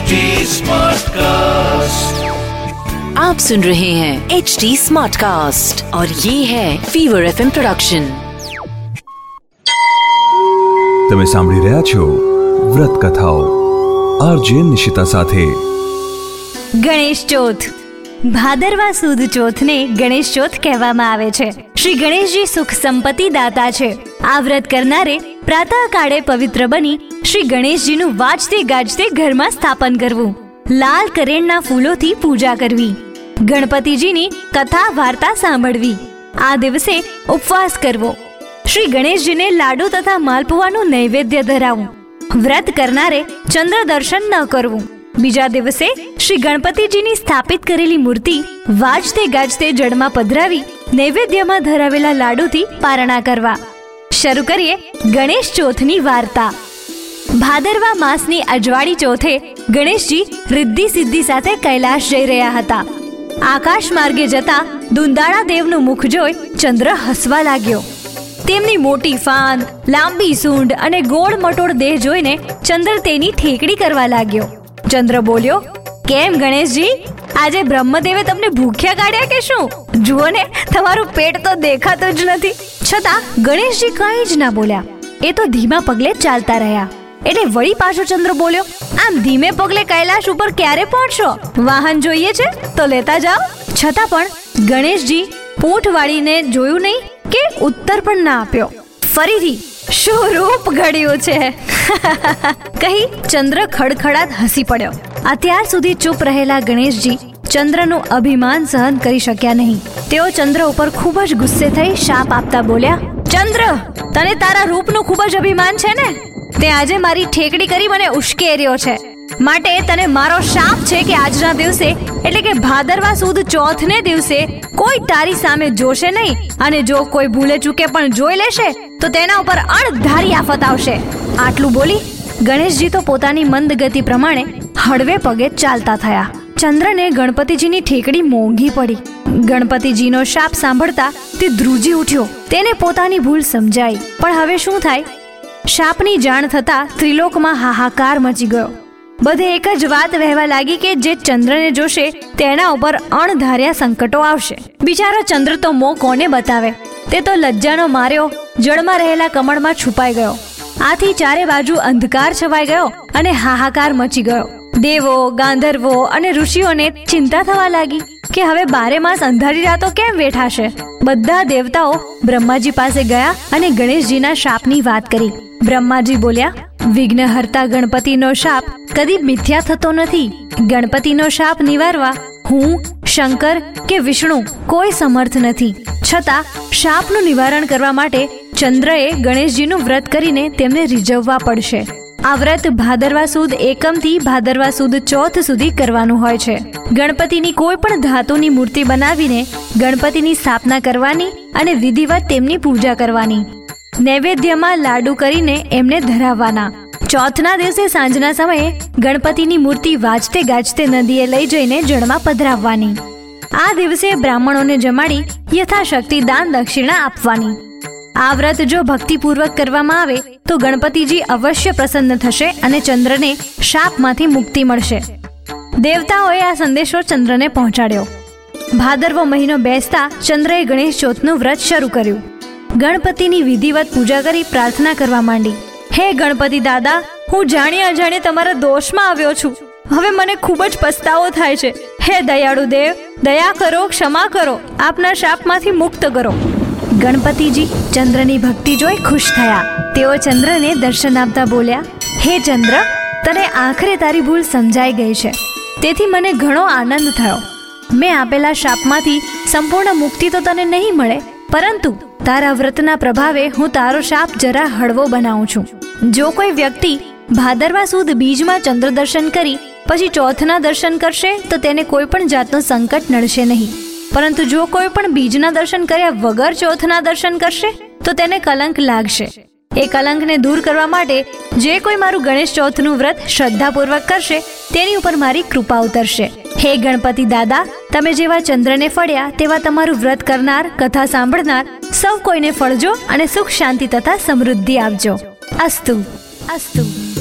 HD Smartcast. आप सुन रहे हैं एच डी स्मार्ट कास्ट और ये है फीवर एफ प्रोडक्शन તમે સાંભળી રહ્યા છો વ્રત કથાઓ આરજે નિશિતા સાથે ગણેશ ચોથ ભાદરવા સુદ ચોથને ગણેશ ચોથ કહેવામાં આવે છે શ્રી ગણેશજી સુખ સંપત્તિ દાતા છે આ વ્રત કરનારે પ્રાતઃ કાળે પવિત્ર બની શ્રી ગણેશજીનું વાજતે ગાજતે ઘરમાં સ્થાપન કરવું. લાલ કરેણના ફૂલોથી પૂજા કરવી. ગણપતિજીની કથા વાર્તા સાંભળવી. આ દિવસે ઉપવાસ કરવો. શ્રી ગણેશજીને લાડુ તથા માલપુવાનું નૈવેદ્ય ધરાવવું વ્રત કરનારે ચંદ્ર દર્શન ન કરવું. બીજા દિવસે શ્રી ગણપતિજીની સ્થાપિત કરેલી મૂર્તિ વાજતે ગાજતે જળમાં પધરાવી નૈવેદ્યમાં ધરાવેલા લાડુથી પારણા કરવા. શરૂ કરીએ ગણેશ ચોથની વાર્તા. ભાદરવા માસની અજવાળી ચોથે ગણેશજી રિદ્ધિ સિદ્ધિ સાથે કૈલાશ જઈ રહ્યા હતા. આકાશ માર્ગે જતા દુંદાળા દેવનું મુખ જોઈ ચંદ્ર હસવા લાગ્યો. તેમની મોટી ફાન, લાંબી સૂંઢ અને ગોળ મટોળ દેહ જોઈને ચંદ્ર તેની ઠેકડી કરવા લાગ્યો. ચંદ્ર બોલ્યો, કેમ ગણેશજી? આજે બ્રહ્મદેવે તમને ભૂખ્યા કાઢ્યા કે શું? જુઓ ને, તમારું પેટ તો દેખાતું જ નથી. છતાં ગણેશજી કંઈ જ ના બોલ્યા. એ તો ધીમા પગલે ચાલતા રહ્યા. એટલે વળી પાછો ચંદ્ર બોલ્યો, આમ ધીમે પગલે કૈલાશ ઉપર ક્યારે પહોંચશો? વાહન જોઈએ છે, તો લેતા જાઓ. છતાં પણ ગણેશજી પૂંઠ વાળીને જોયું નહીં કે ઉત્તર પણ ના આપ્યો. ફરીથી શું રૂપ ઘડ્યું છે. કહી ચંદ્ર ખડખડાટ હસી પડ્યો. અત્યાર સુધી ચૂપ રહેલા ગણેશજી ચંદ્રનું અભિમાન સહન કરી શક્યા નહીં. તેઓ ચંદ્ર ઉપર ખૂબ જ ગુસ્સે થઈ શાપ આપતા બોલ્યા, ચંદ્ર, તને તારા રૂપનું ખૂબ જ અભિમાન છે ને? તે આજે મારી ઠેકડી કરી મને ઉશ્કેર્યો છે. માટે તને મારો શાપ છે કે આજના દિવસે, એટલે કે ભાદરવા સુદ ચોથને દિવસે, કોઈ તારી સામે જોશે નહીં, અને જો કોઈ ભૂલે ચૂકે પણ જોઈ લેશે, તો તેના ઉપર અણધારી આફત આવશે. આટલું બોલી, ગણેશજી તો પોતાની મંદ ગતિ પ્રમાણે હળવે પગે ચાલતા થયા. ચંદ્રને ગણપતિજીની ઠેકડી મોંઘી પડી. ગણપતિજીનો શાપ સાંભળતા તે ધ્રુજી ઉઠ્યો. તેને પોતાની ભૂલ સમજાઈ. પણ હવે શું થાય? શાપની જાણ થતા ત્રિલોકમાં હાહાકાર મચી ગયો. બધે એક જ વાત વહેવા લાગી કે જે ચંદ્રને જોશે, તેના ઉપર અણધાર્યા સંકટો આવશે. બિચારો ચંદ્ર તો મો કોને બતાવે? તે તો લજ્જાનો માર્યો, જળમાં રહેલા કમળમાં છુપાઈ ગયો. આથી ચારે બાજુ અંધકાર છવાઈ ગયો અને હાહાકાર મચી ગયો. દેવો, ગાંધર્વો અને ઋષિઓને ચિંતા થવા લાગી કે હવે બારે માસ અંધારી રાતો કેમ વેઠાશે? બધા દેવતાઓ બ્રહ્માજી પાસે ગયા અને ગણેશજીના શાપની વાત કરી. બ્રહ્માજી બોલ્યા વિઘ્નહર્તા ગણપતિનો શાપ કદી મિથ્યા થતો નથી. ગણપતિનો શાપ નિવારવા હું, શંકર કે વિષ્ણુ કોઈ સમર્થ નથી. છતાં શાપનું નિવારણ કરવા માટે ચંદ્રએ ગણેશજીનું વ્રત કરીને તેમને રીઝવવા પડશે. આ વ્રત ભાદરવા સુદ એકમથી ભાદરવા સુદ ચોથ સુધી કરવાનું હોય છે. ગણપતિની કોઈ પણ ધાતુની મૂર્તિ બનાવીને ગણપતિની સ્થાપના કરવાની અને વિધિવત તેમની પૂજા કરવાની. નૈવેદ્યમાં લાડુ કરીને એમને ધરાવવાના. ચોથના દિવસે સાંજના સમયે ગણપતિની મૂર્તિ વાજતે ગાજતે નદીએ લઈ જઈને જળમાં પધરાવવાની. આ દિવસે બ્રાહ્મણોને જમાડી યથાશક્તિ દાન દક્ષિણા આપવાની. આ વ્રત જો ભક્તિપૂર્વક કરવામાં આવે, તો ગણપતિજી અવશ્ય પ્રસન્ન થશે અને ચંદ્રને શાપમાંથી મુક્તિ મળશે. દેવતાઓએ આ સંદેશો ચંદ્રને પહોંચાડ્યો. ભાદરવો મહિનો બેસતા ચંદ્રએ ગણેશ ચોથનું વ્રત શરૂ કર્યું. ગણપતિની વિધિવત પૂજા કરી પ્રાર્થના કરવા માંડી. હે ગણપતિ દાદા, હું જાણી અજાણી તમારા દોષમાં આવ્યો છું. હવે મને ખૂબ જ પસ્તાવો થાય છે. હે દયાળુ દેવ, દયા કરો, ક્ષમા કરો. આપના શાપમાંથી મુક્ત કરો. ગણપતિજી ચંદ્રની ભક્તિ જોઈ ખુશ થયા. તેઓ ચંદ્રને દર્શન આપતા બોલ્યા, હે ચંદ્ર, તને આખરે તારી ભૂલ સમજાઈ ગઈ છે. તેથી મને ઘણો આનંદ થયો. મેં આપેલા શાપમાંથી સંપૂર્ણ મુક્તિ તો તને નહીં મળે, પરંતુ તારા વ્રતના પ્રભાવે હું તારો શાપ જરા હળવો બનાવું છું. જો કોઈ વ્યક્તિ ભાદરવા સુદ બીજમાં ચંદ્ર દર્શન કરી, પછી ચોથના દર્શન કરશે, તો તેને કોઈ પણ જાતનું સંકટ નડશે નહીં. પરંતુ જો કોઈ પણ બીજના દર્શન કર્યા વગર ચોથના દર્શન કરશે, તો તેને કલંક લાગશે. એ કલંકને દૂર કરવા માટે જે કોઈ મારું ગણેશ ચોથનું વ્રત શ્રદ્ધાપૂર્વક કરશે, તેની ઉપર મારી કૃપા ઉતરશે. હે ગણપતિ દાદા તમે જેવા ચંદ્રને ફળ્યા, તેવા તમારું વ્રત કરનાર, કથા સાંભળનાર, સૌ કોઈને ફળજો અને સુખ શાંતિ તથા સમૃદ્ધિ આપજો. અસ્તુ. અસ્તુ.